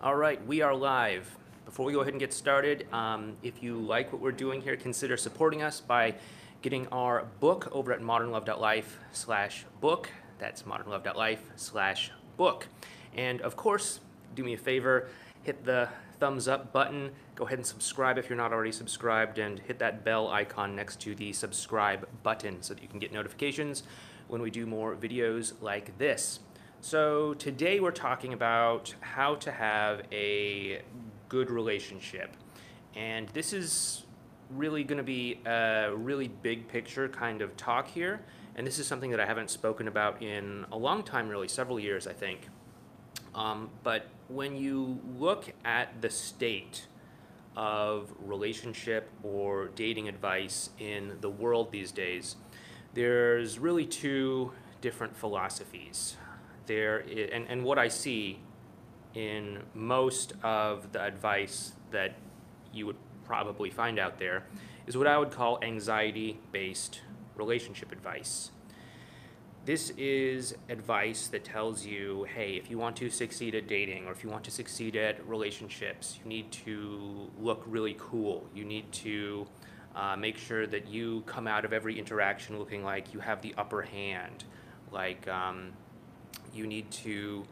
All right, we are live. Before we go ahead and get started, um, if you like what we're doing here, consider supporting us by getting our book over at modernlove.life slash book. That's modernlove.life slash book. And of course, do me a favor, hit the thumbs up button. Go ahead and subscribe if you're not already subscribed and hit that bell icon next to the subscribe button so that you can get notifications when we do more videos like this. So today we're talking about how to have a good relationship. And this is really going to be a really big picture kind of talk here. And this is something that I haven't spoken about in a long time, really, several years, I think. Um, but when you look at the state of relationship or dating advice in the world these days, there's really two different philosophies there is, and, and what I see in most of the advice that you would probably find out there is what I would call anxiety based relationship advice. This is advice that tells you hey, if you want to succeed at dating or if you want to succeed at relationships, you need to look really cool. You need to uh, make sure that you come out of every interaction looking like you have the upper hand. Like, um, you need to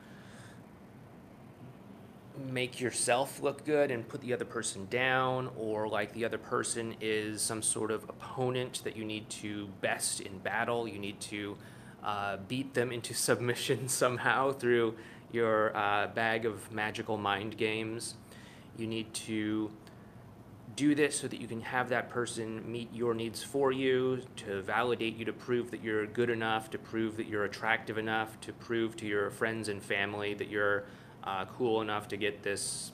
make yourself look good and put the other person down, or like the other person is some sort of opponent that you need to best in battle. You need to uh, beat them into submission somehow through your uh, bag of magical mind games. You need to do this so that you can have that person meet your needs for you, to validate you, to prove that you're good enough, to prove that you're attractive enough, to prove to your friends and family that you're uh, cool enough to get this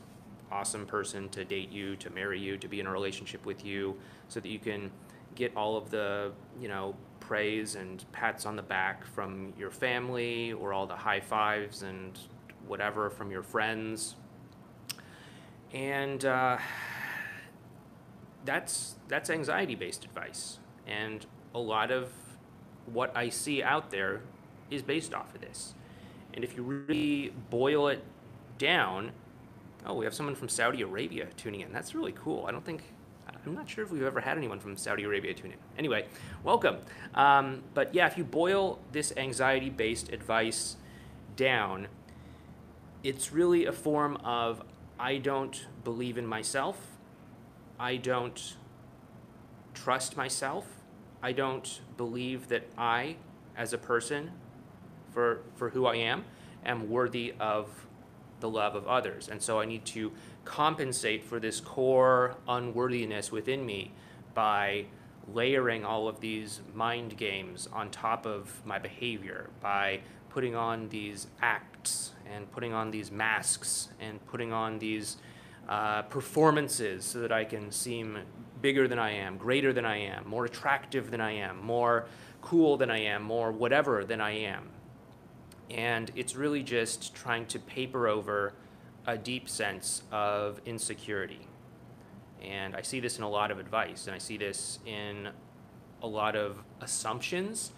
awesome person to date you, to marry you, to be in a relationship with you, so that you can get all of the, you know, praise and pats on the back from your family or all the high fives and whatever from your friends. And, uh, that's that's anxiety based advice. And a lot of what i see out there is based off of this. And if you really boil it down oh we have someone from saudi arabia tuning in. That's really cool. I don't think i'm not sure if we've ever had anyone from saudi arabia tune in. Anyway welcome. Um, but yeah if you boil this anxiety based advice down it's really a form of i don't believe in myself I don't trust myself. I don't believe that I, as a person, for, for who I am, am worthy of the love of others. And so I need to compensate for this core unworthiness within me by layering all of these mind games on top of my behavior, by putting on these acts and putting on these masks and putting on these uh, performances so that I can seem bigger than I am, greater than I am, more attractive than I am, more cool than I am, more whatever than I am. And it's really just trying to paper over a deep sense of insecurity. And I see this in a lot of advice, and I see this in a lot of assumptions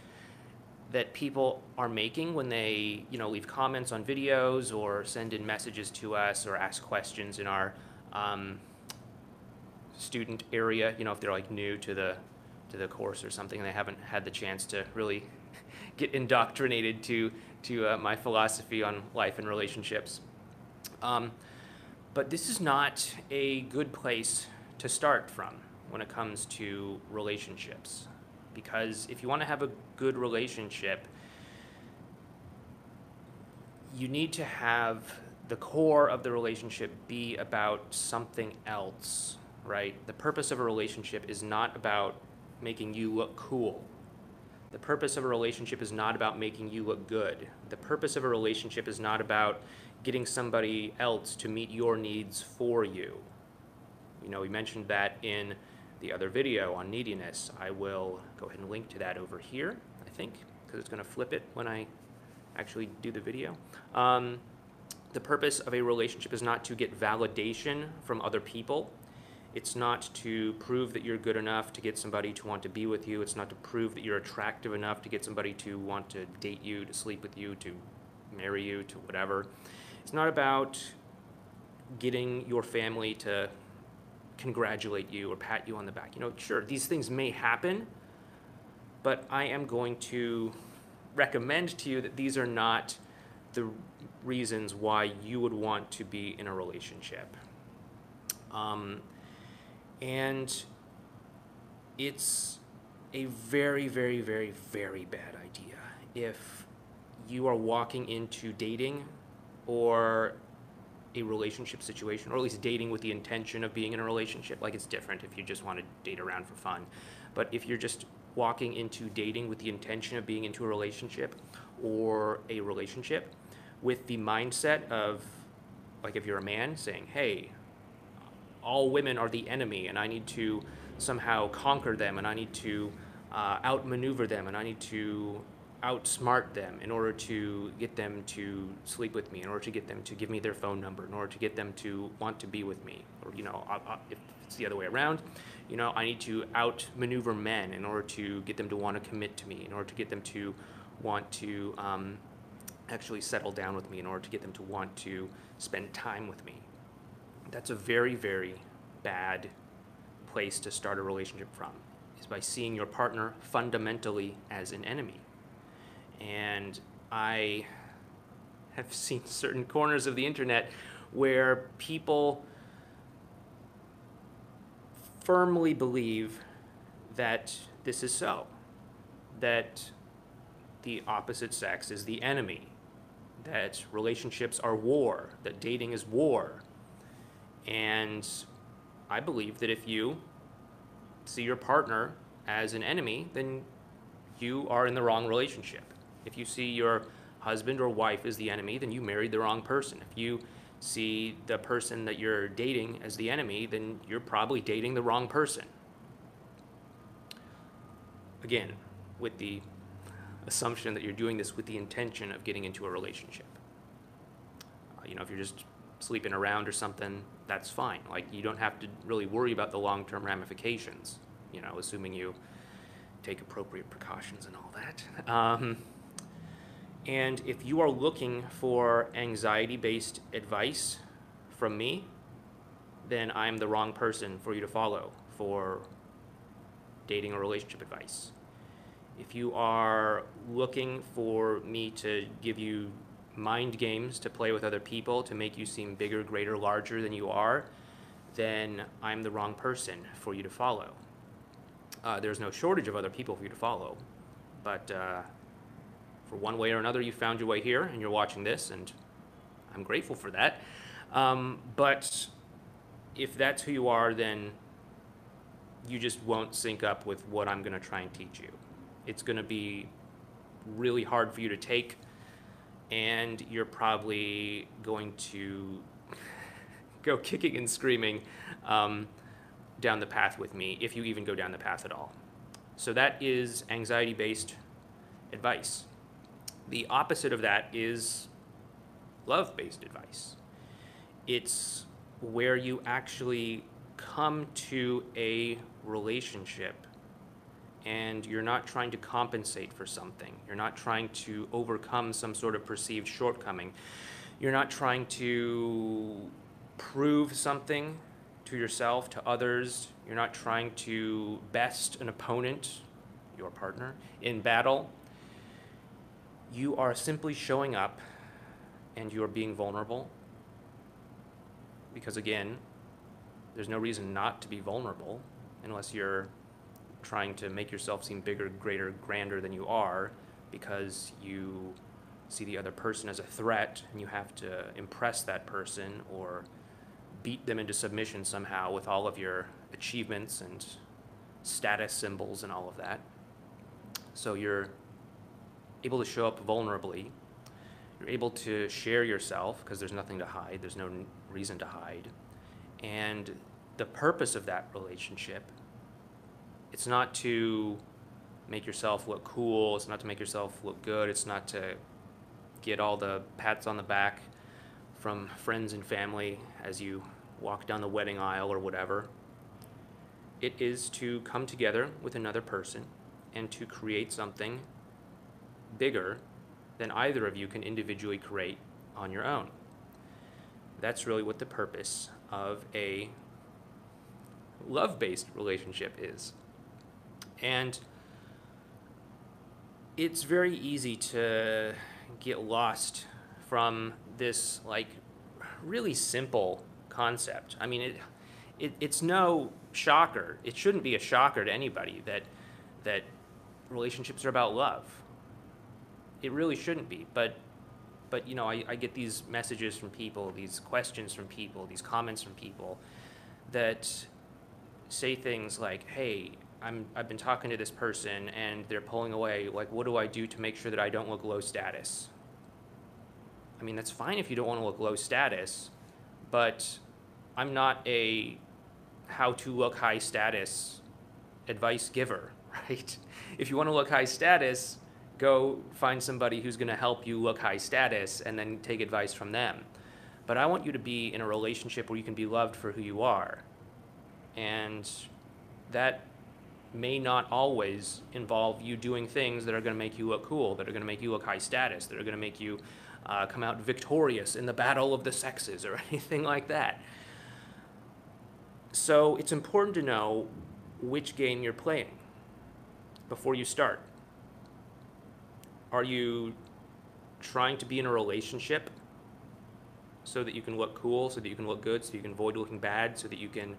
that people are making when they, you know, leave comments on videos or send in messages to us or ask questions in our um, student area. You know, if they're like new to the to the course or something, and they haven't had the chance to really get indoctrinated to to uh, my philosophy on life and relationships. Um, but this is not a good place to start from when it comes to relationships because if you want to have a good relationship, you need to have the core of the relationship be about something else, right? The purpose of a relationship is not about making you look cool. The purpose of a relationship is not about making you look good. The purpose of a relationship is not about getting somebody else to meet your needs for you. You know, we mentioned that in the other video on neediness. I will go ahead and link to that over here, I think, because it's going to flip it when I actually do the video. Um, the purpose of a relationship is not to get validation from other people. It's not to prove that you're good enough to get somebody to want to be with you. It's not to prove that you're attractive enough to get somebody to want to date you, to sleep with you, to marry you, to whatever. It's not about getting your family to congratulate you or pat you on the back. You know, sure, these things may happen, but I am going to recommend to you that these are not the reasons why you would want to be in a relationship. Um, and it's a very, very, very, very bad idea if you are walking into dating or a relationship situation, or at least dating with the intention of being in a relationship. Like it's different if you just want to date around for fun. But if you're just walking into dating with the intention of being into a relationship or a relationship with the mindset of, like if you're a man, saying, hey, all women are the enemy and I need to somehow conquer them and I need to uh, outmaneuver them and I need to outsmart them in order to get them to sleep with me, in order to get them to give me their phone number, in order to get them to want to be with me. Or, you know, if it's the other way around, you know, I need to outmaneuver men in order to get them to want to commit to me, in order to get them to want to um, actually settle down with me, in order to get them to want to spend time with me. That's a very, very bad place to start a relationship from, is by seeing your partner fundamentally as an enemy. And I have seen certain corners of the internet where people firmly believe that this is so, that the opposite sex is the enemy, that relationships are war, that dating is war. And I believe that if you see your partner as an enemy, then you are in the wrong relationship. If you see your husband or wife as the enemy, then you married the wrong person. If you see the person that you're dating as the enemy, then you're probably dating the wrong person. Again, with the assumption that you're doing this with the intention of getting into a relationship. Uh, you know, if you're just sleeping around or something, that's fine. Like, you don't have to really worry about the long term ramifications, you know, assuming you take appropriate precautions and all that. Um, and if you are looking for anxiety based advice from me, then I'm the wrong person for you to follow for dating or relationship advice. If you are looking for me to give you mind games to play with other people to make you seem bigger, greater, larger than you are, then I'm the wrong person for you to follow. Uh, there's no shortage of other people for you to follow, but uh, for one way or another, you found your way here and you're watching this, and I'm grateful for that. Um, but if that's who you are, then you just won't sync up with what I'm going to try and teach you. It's going to be really hard for you to take, and you're probably going to go kicking and screaming um, down the path with me if you even go down the path at all. So, that is anxiety based advice. The opposite of that is love based advice. It's where you actually come to a relationship and you're not trying to compensate for something. You're not trying to overcome some sort of perceived shortcoming. You're not trying to prove something to yourself, to others. You're not trying to best an opponent, your partner, in battle you are simply showing up and you are being vulnerable. Because again, there's no reason not to be vulnerable unless you're trying to make yourself seem bigger, greater, grander than you are because you see the other person as a threat and you have to impress that person or beat them into submission somehow with all of your achievements and status symbols and all of that. So you're able to show up vulnerably. You're able to share yourself because there's nothing to hide, there's no reason to hide. And the purpose of that relationship, it's not to make yourself look cool, it's not to make yourself look good, it's not to get all the pats on the back from friends and family as you walk down the wedding aisle or whatever. It is to come together with another person and to create something bigger than either of you can individually create on your own. that's really what the purpose of a love based relationship is. And it's very easy to get lost from this, like, really simple concept. I mean, it, it, it's no shocker. It shouldn't be a shocker to anybody that, that relationships are about love. It really shouldn't be. But, but you know, I, I get these messages from people, these questions from people, these comments from people that say things like, hey, I'm, I've been talking to this person and they're pulling away. Like, what do I do to make sure that I don't look low status? I mean, that's fine if you don't want to look low status, but I'm not a how to look high status advice giver, right? If you want to look high status, go find somebody who's going to help you look high status and then take advice from them. But I want you to be in a relationship where you can be loved for who you are. And that may not always involve you doing things that are going to make you look cool, that are going to make you look high status, that are going to make you uh, come out victorious in the battle of the sexes or anything like that. So it's important to know which game you're playing before you start. Are you trying to be in a relationship so that you can look cool, so that you can look good, so you can avoid looking bad, so that you can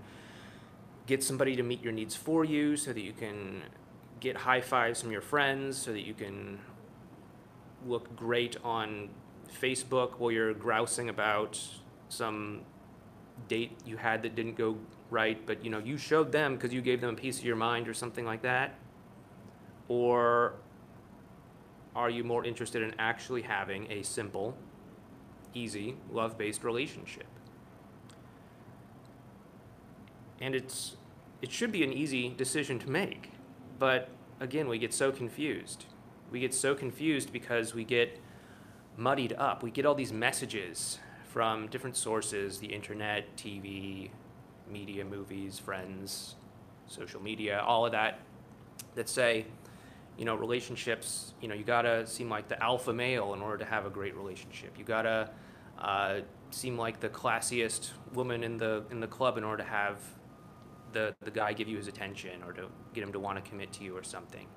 get somebody to meet your needs for you so that you can get high fives from your friends, so that you can look great on Facebook while you're grousing about some date you had that didn't go right, but you know you showed them because you gave them a piece of your mind or something like that, or are you more interested in actually having a simple, easy, love-based relationship? and it's it should be an easy decision to make. But again, we get so confused. We get so confused because we get muddied up. We get all these messages from different sources the internet, TV, media, movies, friends, social media, all of that that say, you know, relationships, you know, you gotta seem like the alpha male in order to have a great relationship. You gotta uh, seem like the classiest woman in the in the club in order to have the, the guy give you his attention or to get him to want to commit to you or something.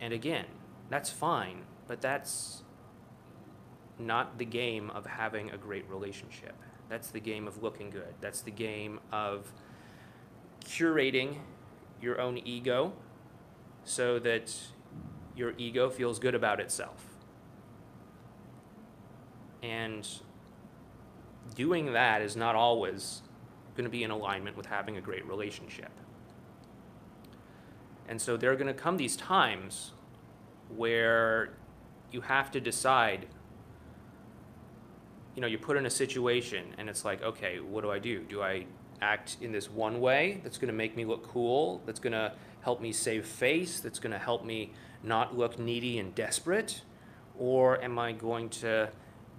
And again, that's fine, but that's not the game of having a great relationship. That's the game of looking good. That's the game of curating your own ego so that your ego feels good about itself. And doing that is not always going to be in alignment with having a great relationship. And so there are going to come these times where you have to decide you know, you put in a situation and it's like, okay, what do I do? Do I act in this one way that's going to make me look cool, that's going to help me save face, that's going to help me not look needy and desperate? Or am I going to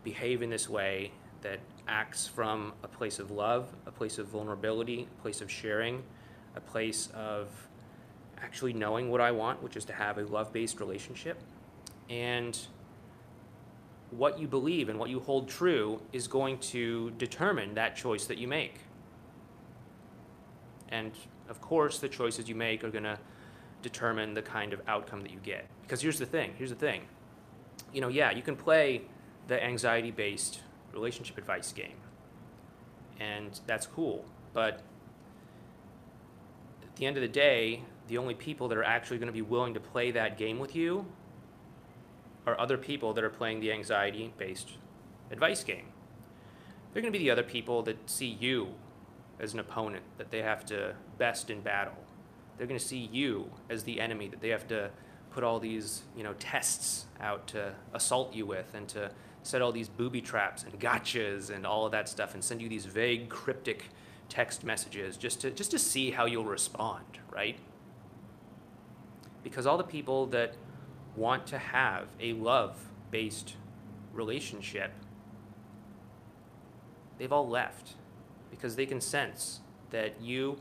behave in this way that acts from a place of love, a place of vulnerability, a place of sharing, a place of actually knowing what I want, which is to have a love based relationship. And what you believe and what you hold true is going to determine that choice that you make. And of course, the choices you make are going to determine the kind of outcome that you get. Because here's the thing here's the thing. You know, yeah, you can play the anxiety based relationship advice game. And that's cool. But at the end of the day, the only people that are actually going to be willing to play that game with you are other people that are playing the anxiety based advice game. They're going to be the other people that see you as an opponent that they have to best in battle. They're going to see you as the enemy that they have to put all these, you know, tests out to assault you with and to set all these booby traps and gotchas and all of that stuff and send you these vague, cryptic text messages just to, just to see how you'll respond, right? Because all the people that want to have a love based relationship, they've all left because they can sense that you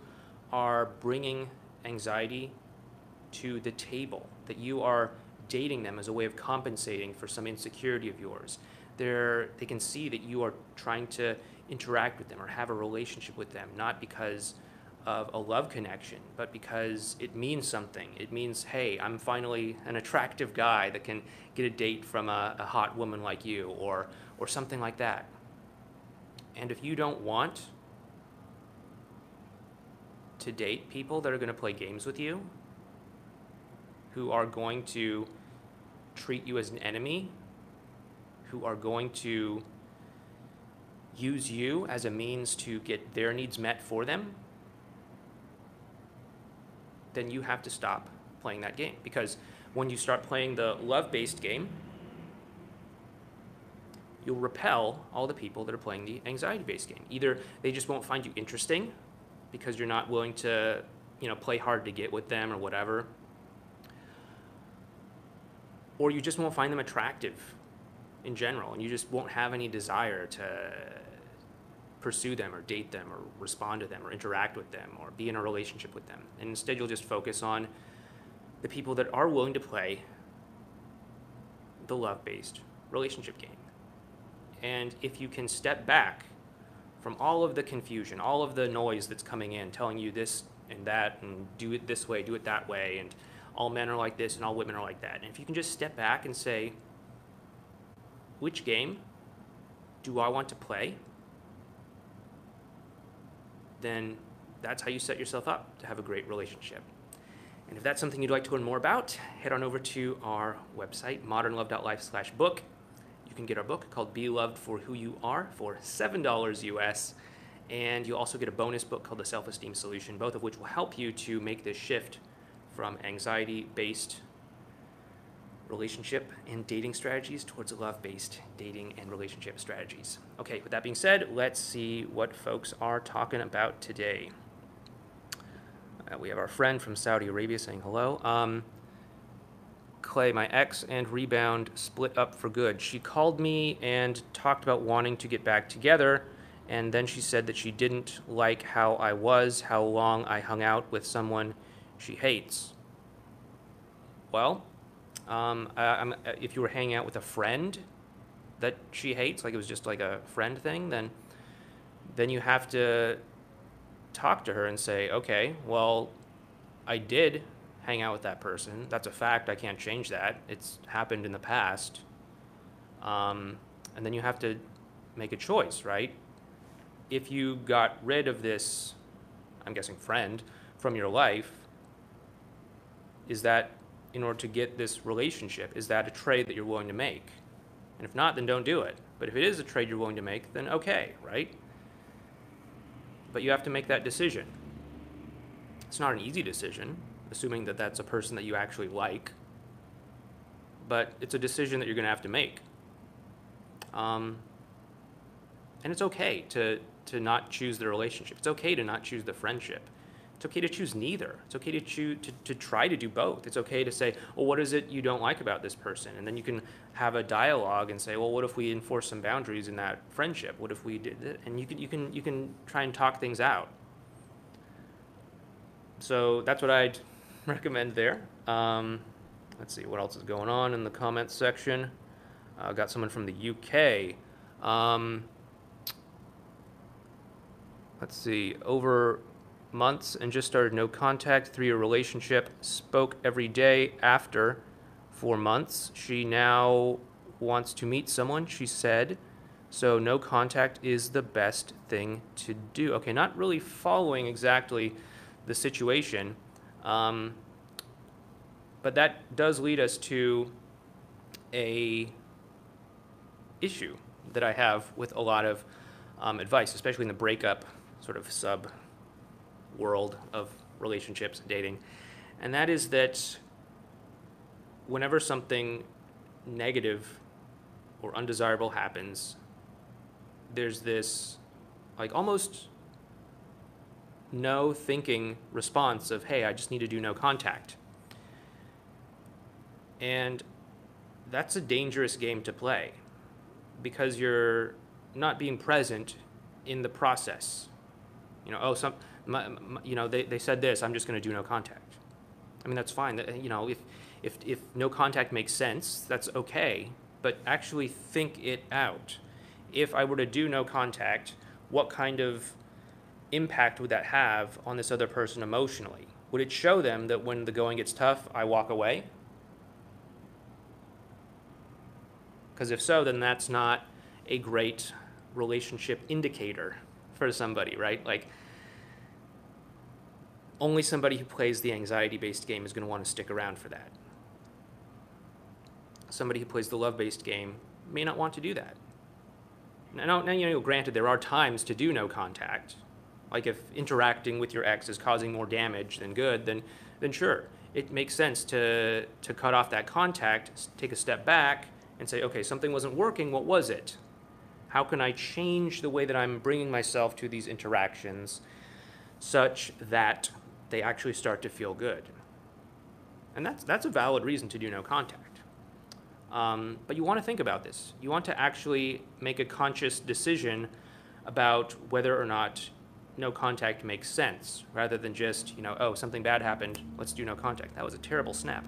are bringing anxiety to the table, that you are dating them as a way of compensating for some insecurity of yours, they're, they can see that you are trying to interact with them or have a relationship with them, not because of a love connection, but because it means something. It means, hey, I'm finally an attractive guy that can get a date from a, a hot woman like you, or, or something like that. And if you don't want to date people that are going to play games with you, who are going to treat you as an enemy, who are going to use you as a means to get their needs met for them, then you have to stop playing that game. Because when you start playing the love based game, you'll repel all the people that are playing the anxiety based game. Either they just won't find you interesting because you're not willing to, you know, play hard to get with them or whatever. Or you just won't find them attractive in general and you just won't have any desire to pursue them or date them or respond to them or interact with them or be in a relationship with them. And instead, you'll just focus on the people that are willing to play the love based relationship game. And if you can step back from all of the confusion, all of the noise that's coming in, telling you this and that, and do it this way, do it that way, and all men are like this and all women are like that. And if you can just step back and say, which game do I want to play? then that's how you set yourself up to have a great relationship. And if that's something you'd like to learn more about, head on over to our website, modernlove.life slash book. You can get our book called Be Loved for Who You Are for $7 US. And you'll also get a bonus book called The Self Esteem Solution, both of which will help you to make this shift from anxiety based relationship and dating strategies towards love based dating and relationship strategies. Okay, with that being said, let's see what folks are talking about today. Uh, we have our friend from Saudi Arabia saying hello. Um, Clay, my ex and Rebound split up for good. She called me and talked about wanting to get back together, and then she said that she didn't like how I was, how long I hung out with someone she hates. Well, um, I, if you were hanging out with a friend that she hates, like it was just like a friend thing, then then you have to talk to her and say, okay, well, I did hang out with that person. That's a fact. I can't change that. It's happened in the past. Um, and then you have to make a choice, right? If you got rid of this, I'm guessing friend, from your life, is that in order to get this relationship? Is that a trade that you're willing to make? And if not, then don't do it. But if it is a trade you're willing to make, then okay, right? But you have to make that decision. It's not an easy decision, assuming that that's a person that you actually like. But it's a decision that you're going to have to make. Um, and it's okay to, to not choose the relationship. It's okay to not choose the friendship. It's okay to choose neither. It's okay to choose to, to try to do both. It's okay to say, well, what is it you don't like about this person? And then you can have a dialogue and say, well, what if we enforce some boundaries in that friendship? What if we did it? And you can you can you can try and talk things out. So that's what I'd recommend there. Um, let's see what else is going on in the comments section. Uh, got someone from the UK. Um, let's see over months and just started no contact, three year relationship, spoke every day after four months. She now wants to meet someone, she said. So no contact is the best thing to do. Okay, not really following exactly the situation. Um, but that does lead us to a issue that I have with a lot of um, advice, especially in the breakup sort of sub world of relationships and dating. And that is that whenever something negative or undesirable happens, there's this like almost no thinking response of, hey, I just need to do no contact. And that's a dangerous game to play because you're not being present in the process. You know, oh, some my, my, you know, they, they said this, I'm just going to do no contact. I mean, that's fine. You know, if, if, if no contact makes sense, that's okay. but actually think it out. If I were to do no contact, what kind of impact would that have on this other person emotionally? Would it show them that when the going gets tough, I walk away? Because if so, then that's not a great relationship indicator for somebody, right? Like, only somebody who plays the anxiety based game is going to want to stick around for that. Somebody who plays the love based game may not want to do that. Now, now, you know, granted, there are times to do no contact. Like if interacting with your ex is causing more damage than good, then, then sure, it makes sense to, to cut off that contact, take a step back, and say, okay, something wasn't working. What was it? How can I change the way that I'm bringing myself to these interactions such that they actually start to feel good? And that's, that's a valid reason to do no contact. Um, but you want to think about this. You want to actually make a conscious decision about whether or not no contact makes sense, rather than just, you know, oh, something bad happened, let's do no contact. That was a terrible snap.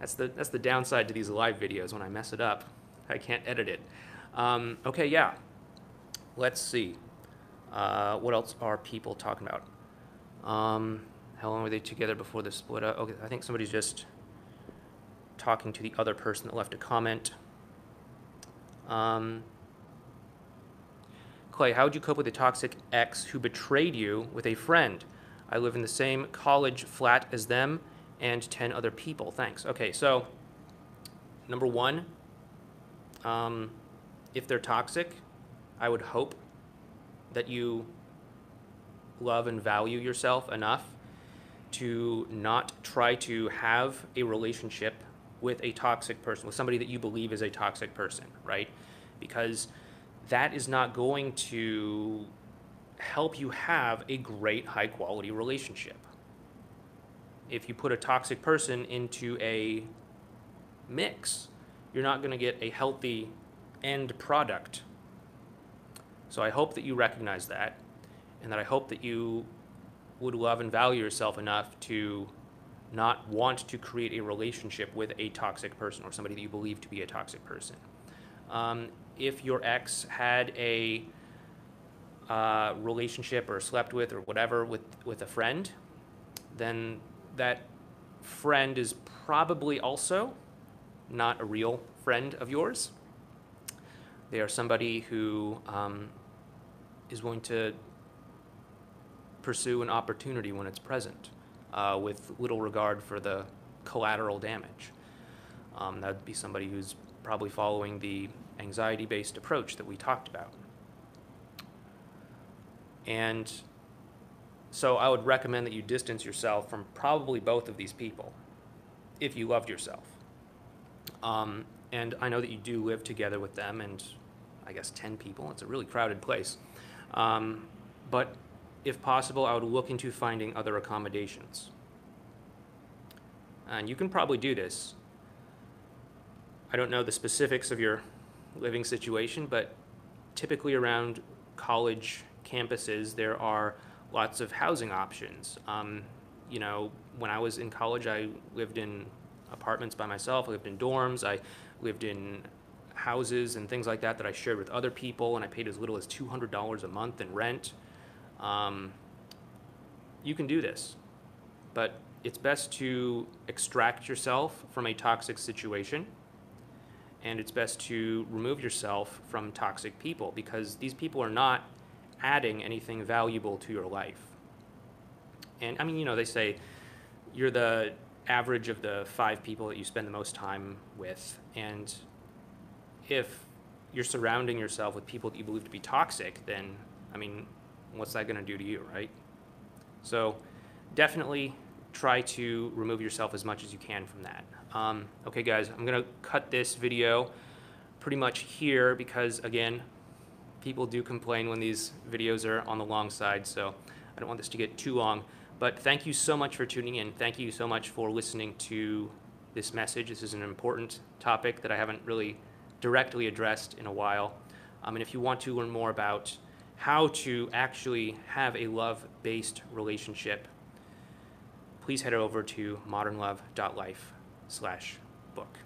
That's the, that's the downside to these live videos. When I mess it up, I can't edit it. Um, okay, yeah. Let's see. Uh, what else are people talking about? Um, how long were they together before the split up? Okay, I think somebody's just talking to the other person that left a comment. Um, Clay, how would you cope with a toxic ex who betrayed you with a friend? I live in the same college flat as them and 10 other people. Thanks. Okay, so number one, um, if they're toxic, I would hope that you love and value yourself enough to not try to have a relationship with a toxic person, with somebody that you believe is a toxic person, right? Because that is not going to help you have a great high quality relationship. If you put a toxic person into a mix, you're not going to get a healthy end product. So I hope that you recognize that and that I hope that you would love and value yourself enough to not want to create a relationship with a toxic person or somebody that you believe to be a toxic person. Um, if your ex had a uh, relationship or slept with or whatever with, with a friend, then that friend is probably also not a real friend of yours. They are somebody who um, is willing to pursue an opportunity when it's present uh, with little regard for the collateral damage. Um, that would be somebody who's probably following the anxiety based approach that we talked about. And so I would recommend that you distance yourself from probably both of these people if you loved yourself. Um, and I know that you do live together with them and I guess 10 people. It's a really crowded place. Um, but if possible, I would look into finding other accommodations. And you can probably do this. I don't know the specifics of your living situation, but typically around college campuses, there are lots of housing options. Um, you know, when I was in college, I lived in apartments by myself, I lived in dorms, I lived in houses and things like that that I shared with other people, and I paid as little as $200 a month in rent. Um, you can do this, but it's best to extract yourself from a toxic situation and it's best to remove yourself from toxic people because these people are not adding anything valuable to your life. And I mean, you know, they say you're the average of the five people that you spend the most time with. And if you're surrounding yourself with people that you believe to be toxic, then, I mean, what's that going to do to you, right? So definitely try to remove yourself as much as you can from that. Um, okay, guys, I'm to cut this video pretty much here because, again, people do complain when these videos are on the long side, so I don't want this to get too long. But thank you so much for tuning in. Thank you so much for listening to this message. This is an important topic that I haven't really directly addressed in a while. Um, and if you want to learn more about how to actually have a love-based relationship, please head over to modernlove.life slash book.